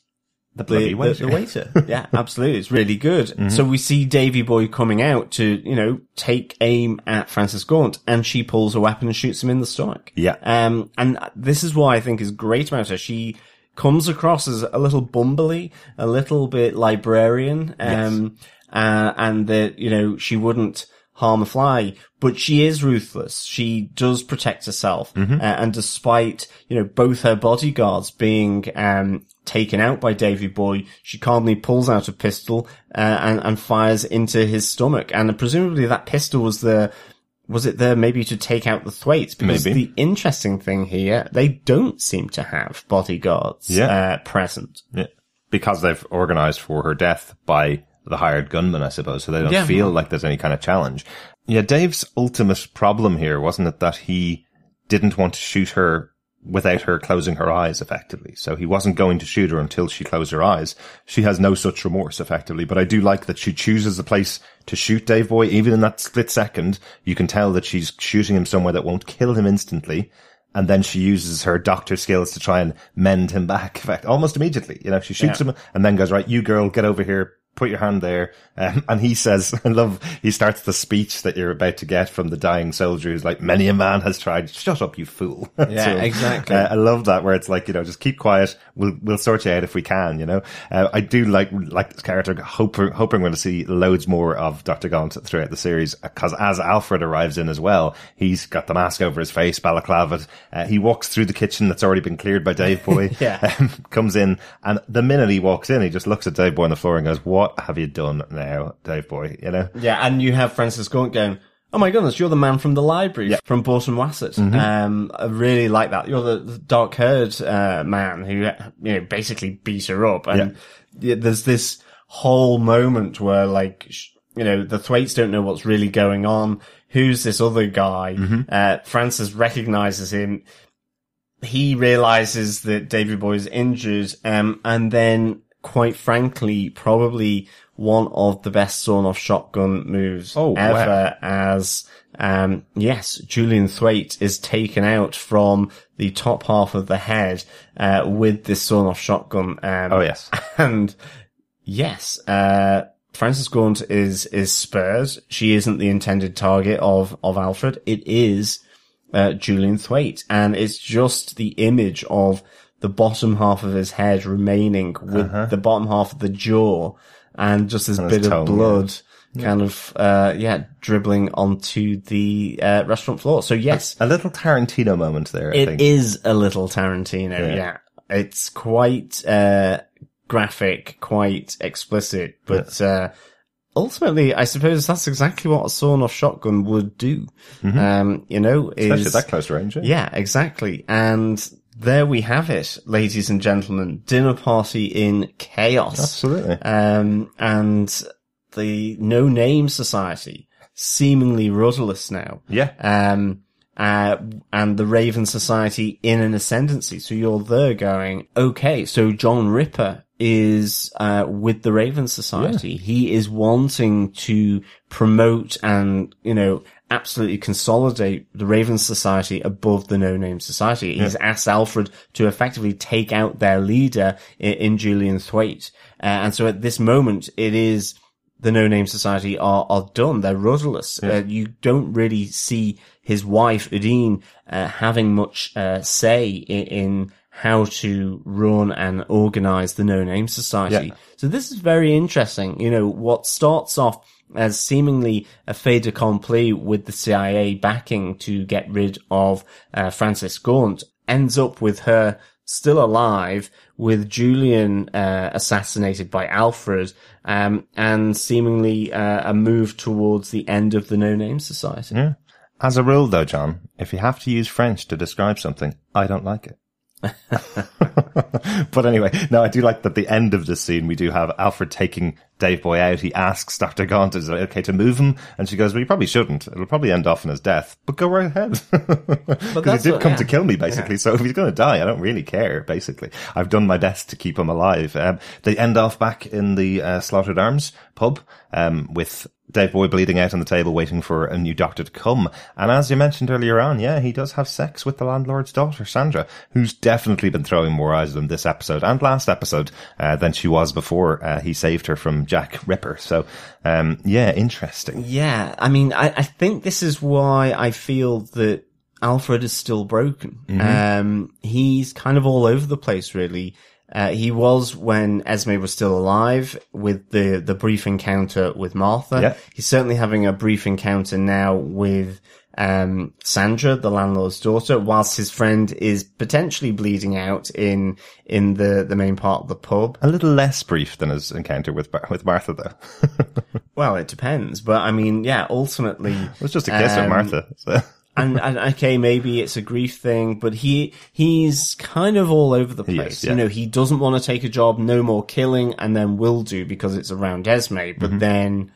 The the, bloody the, waiter. the waiter? yeah, absolutely. It's really good. So we see Davy Boy coming out to, you know, take aim at Frances Gaunt and she pulls a weapon and shoots him in the stomach. Yeah. Um, and this is what I think is great about her. She comes across as a little bumbly, a little bit librarian, um, uh, and that, you know, she wouldn't harm a fly, but she is ruthless. She does protect herself. Uh, and despite, you know, both her bodyguards being, um, taken out by Davy Boy, she calmly pulls out a pistol, uh, and, and fires into his stomach. And presumably that pistol was the, was it there maybe to take out the Thwaites? Because Maybe. the interesting thing here, they don't seem to have bodyguards Yeah. uh, present. Yeah. Because they've organized for her death by the hired gunman, I suppose, so they don't Yeah. feel like there's any kind of challenge. Yeah, Dave's ultimate problem here wasn't it that he didn't want to shoot her without her closing her eyes effectively. So he wasn't going to shoot her until she closed her eyes. She has no such remorse effectively, but I do like that she chooses a place to shoot Dave Boy. Even in that split second, you can tell that she's shooting him somewhere that won't kill him instantly. And then she uses her doctor skills to try and mend him back, in fact, almost immediately. You know, she shoots Yeah. him and then goes, right, you girl, get over here, put your hand there. Um, and he says, I love, he starts the speech that you're about to get from the dying soldier who's like, many a man has tried. Shut up, you fool. Yeah, exactly. uh, I love that where it's like, you know, just keep quiet. We'll, we'll sort you out if we can, you know. Uh, I do like, like this character, hoping, hoping we're going to see loads more of Dr. Gaunt throughout the series, because as Alfred arrives in as well, he's got the mask over his face, balaclava. Uh, he walks through the kitchen that's already been cleared by Dave Boy. Yeah. um, comes in, and the minute he walks in, he just looks at Dave Boy on the floor and goes, what have you done now, Dave Boy? You know? Yeah, and you have Frances Gaunt going, Oh my goodness, you're the man from the library from Borton Wassett. Mm-hmm. Um, I really like that. You're the, the dark haired, uh, man who, you know, basically beat her up. And yeah, there's this whole moment where like, you know, the Thwaites don't know what's really going on. Who's this other guy? Mm-hmm. Uh, Frances recognizes him. He realizes that David Boy is injured. Um, and then quite frankly, probably one of the best sawn off shotgun moves Oh, wow. ever as, um, yes, Julian Thwaite is taken out from the top half of the head, uh, with this sawn off shotgun. Um, Oh, yes. and yes, uh, Frances Gaunt is, is spared. She isn't the intended target of, of Alfred. It is, uh, Julian Thwaite. And it's just the image of the bottom half of his head remaining with the bottom half of the jaw and just this Uh-huh. And bit tongue, of blood kind of, uh, yeah, dribbling onto the, uh, restaurant floor. So yes, A little Tarantino moment there, I it think. is a little Tarantino. Yeah. Yeah. It's quite, uh, graphic, quite explicit, but, uh, ultimately, I suppose that's exactly what a sawn off shotgun would do. Um, you know, Mm-hmm. Especially is, at that close range. Yeah. yeah, exactly. And there we have it, ladies and gentlemen. Dinner party in chaos. Absolutely. Um, and the No Name Society, seemingly rudderless now. Yeah. Um, uh, and the Raven Society in an ascendancy. So you're there going, okay, so John Ripper is, uh, with the Raven Society. He is wanting to promote and, you know, absolutely consolidate the Raven Society above the No Name Society. He's asked Alfred to effectively take out their leader in, in Julian Thwaite. Uh, and so at this moment, it is, the No Name Society are, are done. They're rudderless. Uh, you don't really see his wife, Udine, uh, having much, uh, say in, in how to run and organize the No Name Society. Yeah. So this is very interesting. You know, what starts off as seemingly a fait accompli with the CIA backing to get rid of, uh, Frances Gaunt ends up with her still alive with Julian uh, assassinated by Alfred um, and seemingly uh, a move towards the end of the No Name Society. Yeah. As a rule, though, John, if you have to use French to describe something, I don't like it. but anyway, no, I do like that the end of this scene, we do have Alfred taking Dave Boy out. He asks Dr. Gaunt, is it okay to move him? And she goes, well, you probably shouldn't. It'll probably end off in his death, but go right ahead. Because he did what- come yeah. to kill me, basically. So if he's going to die, I don't really care, basically. I've done my best to keep him alive. Um, they end off back in the uh, Slaughtered Arms pub um, with Dave Boy bleeding out on the table, waiting for a new doctor to come. And as you mentioned earlier on, yeah, he does have sex with the landlord's daughter, Sandra, who's definitely been throwing more eyes at him this episode and last episode uh, than she was before uh, he saved her from Jack Ripper. So, um, yeah, interesting. Yeah, I mean, I, I think this is why I feel that Alfred is still broken. Um, he's kind of all over the place, really. Uh, he was when Esme was still alive with the, the brief encounter with Martha. Yeah. He's certainly having a brief encounter now with, um, Sandra, the landlord's daughter, whilst his friend is potentially bleeding out in, in the, the main part of the pub. A little less brief than his encounter with with Martha, though. Well, it depends, but I mean, yeah, ultimately. it was just a kiss with um, Martha. So. And, and okay, maybe it's a grief thing, but he he's kind of all over the place. is, yeah. You know, he doesn't want to take a job, no more killing, and then will do because it's around Esme. But Mm-hmm. then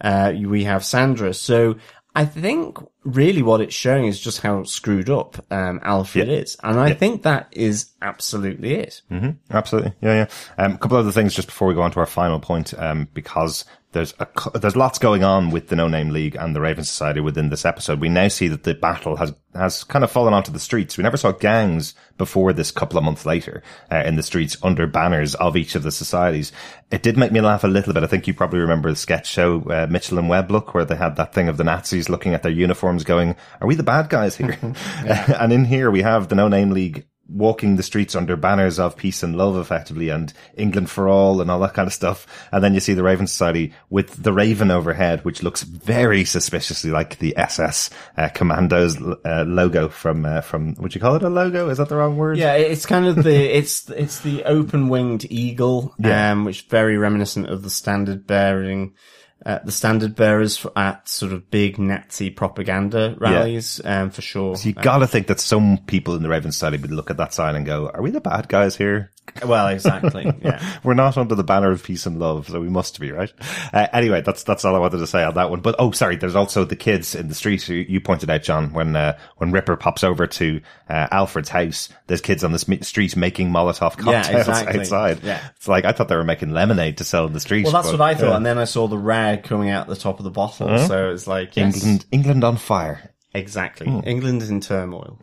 uh, we have Sandra, so I think really what it's showing is just how screwed up um, Alfred Yeah. is, and I think that is absolutely it. Absolutely. Yeah, yeah. Um, a couple other things just before we go on to our final point, um, because there's a, there's lots going on with the No Name League and the Raven Society within this episode. We now see that the battle has, has kind of fallen onto the streets. We never saw gangs before this couple of months later, uh, in the streets under banners of each of the societies. It did make me laugh a little bit. I think you probably remember the sketch show, uh, Mitchell and Webb look, where they had that thing of the Nazis looking at their uniforms going, are we the bad guys here? and in here we have the No Name League walking the streets under banners of peace and love effectively and England for all and all that kind of stuff. And then you see the Raven Society with the Raven overhead, which looks very suspiciously like the SS uh, Commandos uh, logo from, uh, from, would you call it a logo? Is that the wrong word? Yeah, it's kind of the it's it's the open winged eagle, Yeah. um, which very reminiscent of the standard bearing. Uh, the standard bearers for, at sort of big Nazi propaganda rallies, um, for sure. So You gotta think that some people in the Raven Society would look at that sign and go, are we the bad guys here? Well, exactly. Yeah. We're not under the banner of peace and love, so we must be, right? Uh, anyway, that's that's all I wanted to say on that one. But oh, sorry, there's also the kids in the street. You, you pointed out, John, when uh, when Ripper pops over to uh, Alfred's house, there's kids on the street making Molotov Yeah, cocktails exactly. outside. Yeah. It's like I thought they were making lemonade to sell in the street. Well, that's but, what I thought, uh, and then I saw the rag coming out the top of the bottle, so it's like yes, England, England on fire. exactly. England is in turmoil.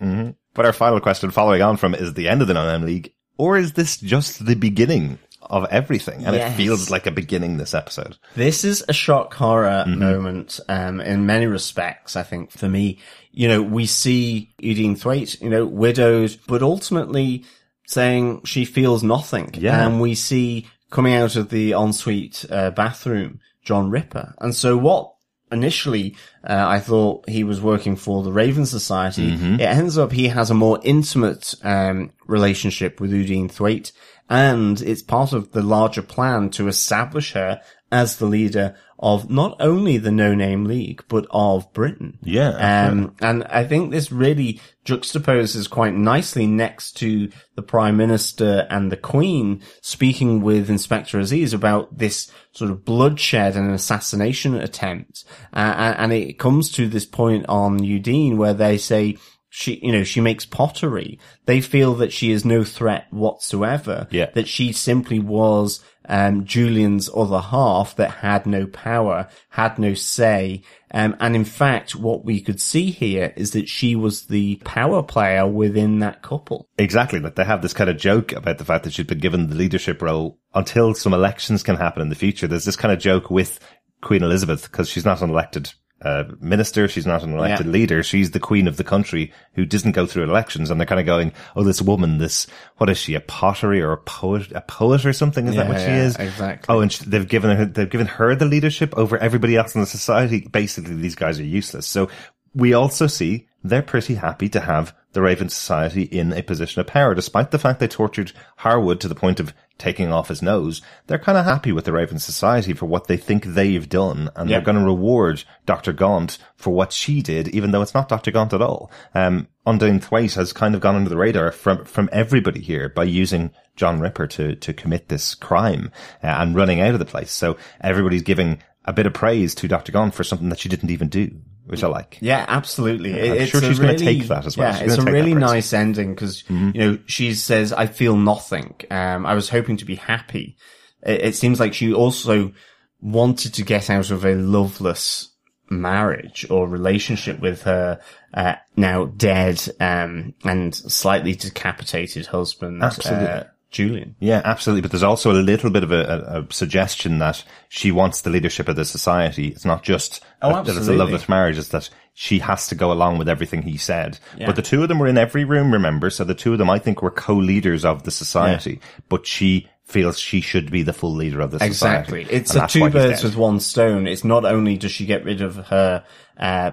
But our final question, following on from, is the end of the Non League, or is this just the beginning of everything? And Yes. it feels like a beginning this episode. This is a shock horror moment, um, in many respects, I think, for me. You know, we see Edine Thwaite, you know, widowed, but ultimately saying she feels nothing. Yeah. And we see coming out of the ensuite, uh, bathroom, John Ripper. And so what initially, uh, I thought he was working for the Raven Society. It ends up he has a more intimate, um, relationship with Udine Thwaite. And it's part of the larger plan to establish her as the leader of not only the No Name League, but of Britain. Yeah, Um, and I think this really juxtaposes quite nicely next to the Prime Minister and the Queen speaking with Inspector Aziz about this sort of bloodshed and assassination attempt. Uh, and and it comes to this point on Udine where they say, she, you know, she makes pottery. They feel that she is no threat whatsoever. Yeah. That she simply was, um, Julian's other half that had no power, had no say. Um, and in fact, what we could see here is that she was the power player within that couple. Exactly. That they have this kind of joke about the fact that she's been given the leadership role until some elections can happen in the future. There's this kind of joke with Queen Elizabeth because she's not an elected uh, minister. She's not an elected Yeah. leader. She's the queen of the country who doesn't go through elections. And they're kind of going, Oh, this woman, this, what is she? A pottery or a poet, a poet or something? Is that what she is? exactly. Oh, and sh they've given her, they've given her the leadership over everybody else in the society. Basically, these guys are useless. So we also see they're pretty happy to have the Raven Society in a position of power, despite the fact they tortured Harwood to the point of taking off his nose. They're kind of happy with the Raven Society for what they think they've done, and Yeah. they're going to reward Dr. Gaunt for what she did, even though it's not Dr. Gaunt at all. Um, Undine Thwaite has kind of gone under the radar from, from everybody here by using John Ripper to, to commit this crime uh, and running out of the place. So everybody's giving a bit of praise to Dr. Gaunt for something that she didn't even do, which I like. Yeah, absolutely. It- I'm it's sure she's gonna take that as well. Yeah, She's it's a really nice ending because you know she says, "I feel nothing. Um, I was hoping to be happy." It, it seems like she also wanted to get out of a loveless marriage or relationship with her uh, now dead um, and slightly decapitated husband, Absolutely. uh, Julian. Yeah, absolutely. But there's also a little bit of a, a, a suggestion that she wants the leadership of the society. It's not just Oh, that, that it's a loveless marriage. It's that she has to go along with everything he said. Yeah. But the two of them were in every room, remember? So the two of them, I think, were co-leaders of the society. But she feels she should be the full leader of the Exactly. society. Exactly. It's And a two birds with one stone. It's not only does she get rid of her uh,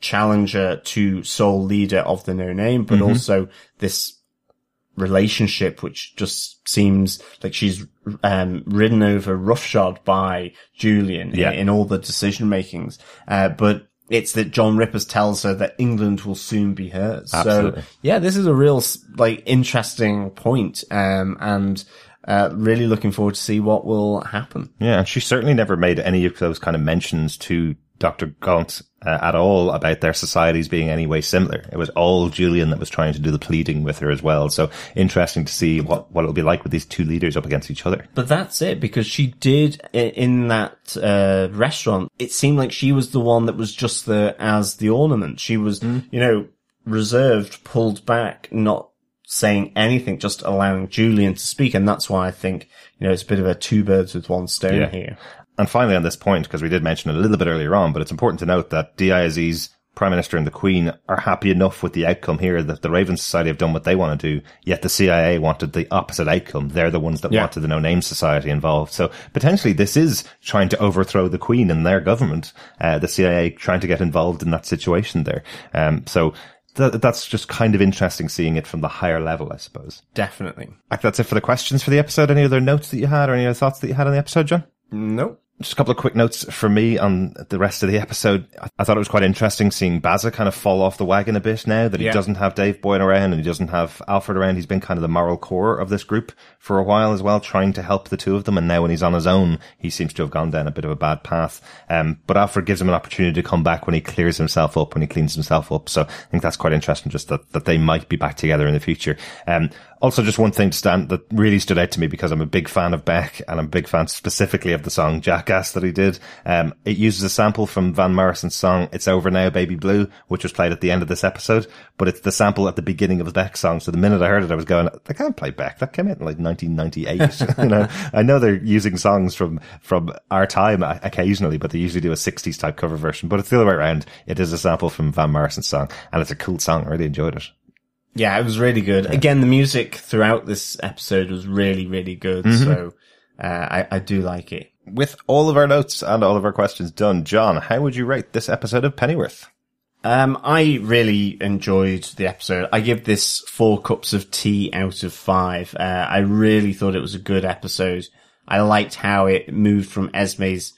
challenger to sole leader of the no name, Mm-hmm. but also this relationship which just seems like she's um, ridden over roughshod by Julian in- Yeah. in, all the decision makings. Uh, but it's that John Rippers tells her that England will soon be hers. Absolutely. So yeah, this is a real like interesting point, um, and uh, really looking forward to see what will happen. Yeah, and she certainly never made any of those kind of mentions to Dr. Gaunt uh, at all about their societies being any way similar. It was all Julian that was trying to do the pleading with her as well. So interesting to see what, what it'll be like with these two leaders up against each other. But that's it because she did in that uh, restaurant. It seemed like she was the one that was just there as the ornament. She was, you know, reserved, pulled back, not saying anything, just allowing Julian to speak. And that's why I think, you know, it's a bit of a two birds with one stone Yeah. here. And finally, on this point, because we did mention it a little bit earlier on, but it's important to note that Diaz's Prime Minister and the Queen are happy enough with the outcome here that the Raven Society have done what they want to do, yet the CIA wanted the opposite outcome. They're the ones that Yeah. wanted the No Name Society involved. So potentially this is trying to overthrow the Queen and their government, uh, the CIA trying to get involved in that situation there. Um, so th- that's just kind of interesting seeing it from the higher level, I suppose. Definitely. Like that's it for the questions for the episode. Any other notes that you had or any other thoughts that you had on the episode, John? Nope. Just a couple of quick notes for me on the rest of the episode. I- I thought it was quite interesting seeing Bazza kind of fall off the wagon a bit now that he Yeah. doesn't have Dave Boy around and he doesn't have Alfred around. He's been kind of the moral core of this group for a while as well, trying to help the two of them. And now when he's on his own, he seems to have gone down a bit of a bad path. Um, but Alfred gives him an opportunity to come back when he clears himself up, when he cleans himself up. So I think that's quite interesting just that, that they might be back together in the future. Um, also just one thing to stand that really stood out to me because I'm a big fan of Beck and I'm a big fan specifically of the song Jackass that he did. Um, it uses a sample from Van Morrison's song It's Over Now Baby Blue, which was played at the end of this episode, but it's the sample at the beginning of the Beck song. So the minute I heard it, I was going, they can't play Beck. That came out in like 1998. you know, I know they're using songs from, from our time occasionally, but they usually do a 60s type cover version, but it's the other way around. It is a sample from Van Morrison's song and it's a cool song. I really enjoyed it. Yeah, it was really good. Again, the music throughout this episode was really, really good. So, uh, I, I do like it. With all of our notes and all of our questions done, John, how would you rate this episode of Pennyworth? Um, I really enjoyed the episode. I give this four cups of tea out of five. Uh, I really thought it was a good episode. I liked how it moved from Esme's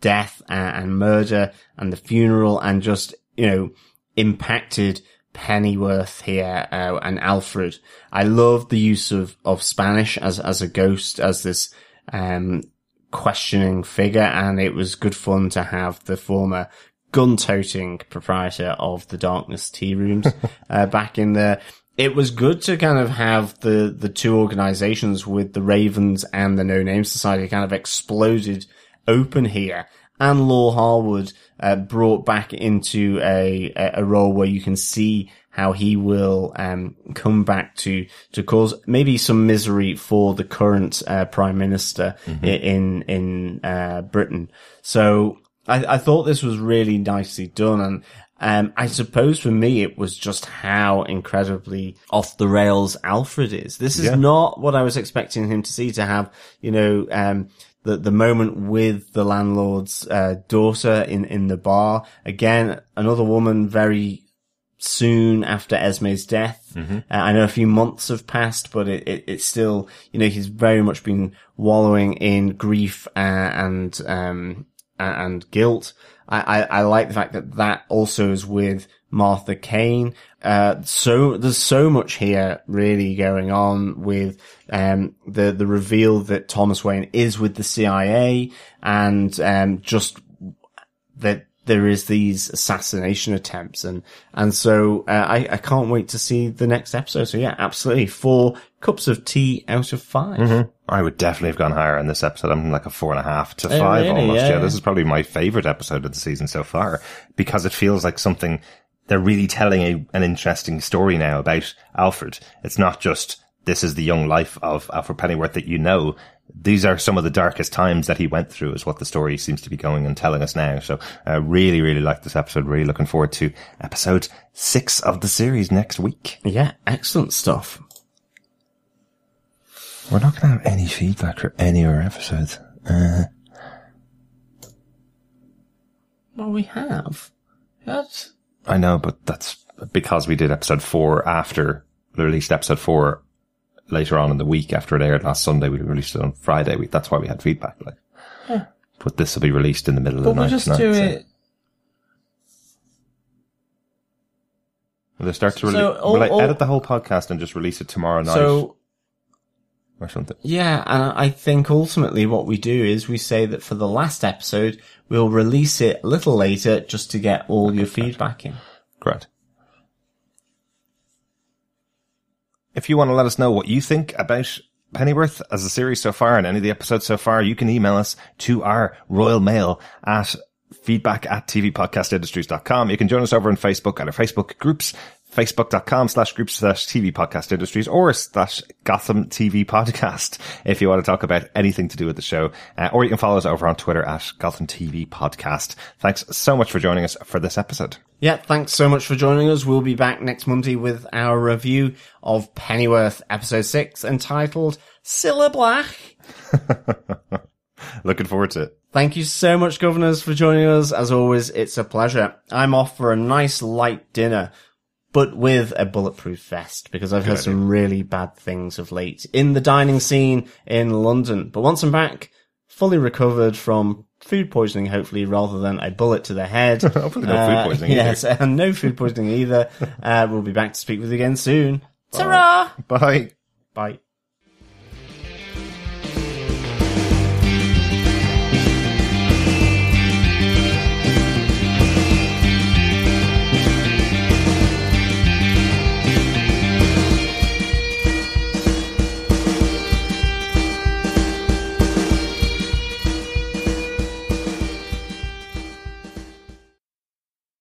death and, and murder and the funeral and just, you know, impacted Pennyworth here, uh, and Alfred. I love the use of, of Spanish as, as a ghost, as this, um, questioning figure. And it was good fun to have the former gun-toting proprietor of the Darkness Tea Rooms, uh, back in there. It was good to kind of have the, the two organizations with the Ravens and the No Name Society kind of exploded open here. And Lord Harwood, uh, brought back into a, a role where you can see how he will, um, come back to, to cause maybe some misery for the current, uh, prime minister i- in, in, uh, Britain. So I, I thought this was really nicely done. And, um, I suppose for me, it was just how incredibly off the rails Alfred is. This is Yeah. not what I was expecting him to see to have, you know, um, the, the moment with the landlord's, uh, daughter in, in the bar. Again, another woman very soon after Esme's death. Uh, I know a few months have passed, but it, it, it's still, you know, he's very much been wallowing in grief uh, and, um, and guilt. I, I, I like the fact that that also is with Martha Kane. Uh, so there's so much here really going on with, um, the, the reveal that Thomas Wayne is with the CIA and, um, just that there is these assassination attempts and and so uh, I I can't wait to see the next episode. So yeah, absolutely four cups of tea out of 5 I would definitely have gone higher in this episode. I'm like a four and a half to Oh, five really? almost. Yeah. Yeah. this is probably my favorite episode of the season so far because it feels like something they're really telling a, an interesting story now about Alfred. It's not just this is the young life of Alfred Pennyworth that you know. These are some of the darkest times that he went through is what the story seems to be going and telling us now. So I really, really like this episode. Really looking forward to episode six of the series next week. Yeah, excellent stuff. We're not going to have any feedback for any of our episodes. Uh, Well, we have. That's I know, but that's because we did episode four after we released episode four later on in the week after it aired last Sunday. We released it on Friday. We, that's why we had feedback. Like, but this will be released in the middle of the but we'll night. just tonight, do so- it. Will they start to So release? all- oh, will I all- oh. edit the whole podcast and just release it tomorrow night? So or something. Yeah, and I think ultimately what we do is we say that for the last episode, we'll release it a little later just to get all your feedback in. Great. If you want to let us know what you think about Pennyworth as a series so far and any of the episodes so far, you can email us to our Royal Mail at feedback at tvpodcastindustries.com. You can join us over on Facebook at our Facebook groups, facebook.com slash groups slash TV podcast industries or slash Gotham TV podcast if you want to talk about anything to do with the show. Uh, or you can follow us over on Twitter at Gotham TV podcast. Thanks so much for joining us for this episode. Yeah, thanks so much for joining us. We'll be back next Monday with our review of Pennyworth episode six entitled Cilla Black. Looking forward to it. Thank you so much, governors, for joining us. As always, it's a pleasure. I'm off for a nice light dinner, but with a bulletproof vest because I've heard some really bad things of late in the dining scene in London. But once I'm back, fully recovered from food poisoning, hopefully, rather than a bullet to the head. Hopefully no food poisoning either. Yes, and no food poisoning either. uh, we'll be back to speak with you again soon. Ta-ra! Bye. Bye.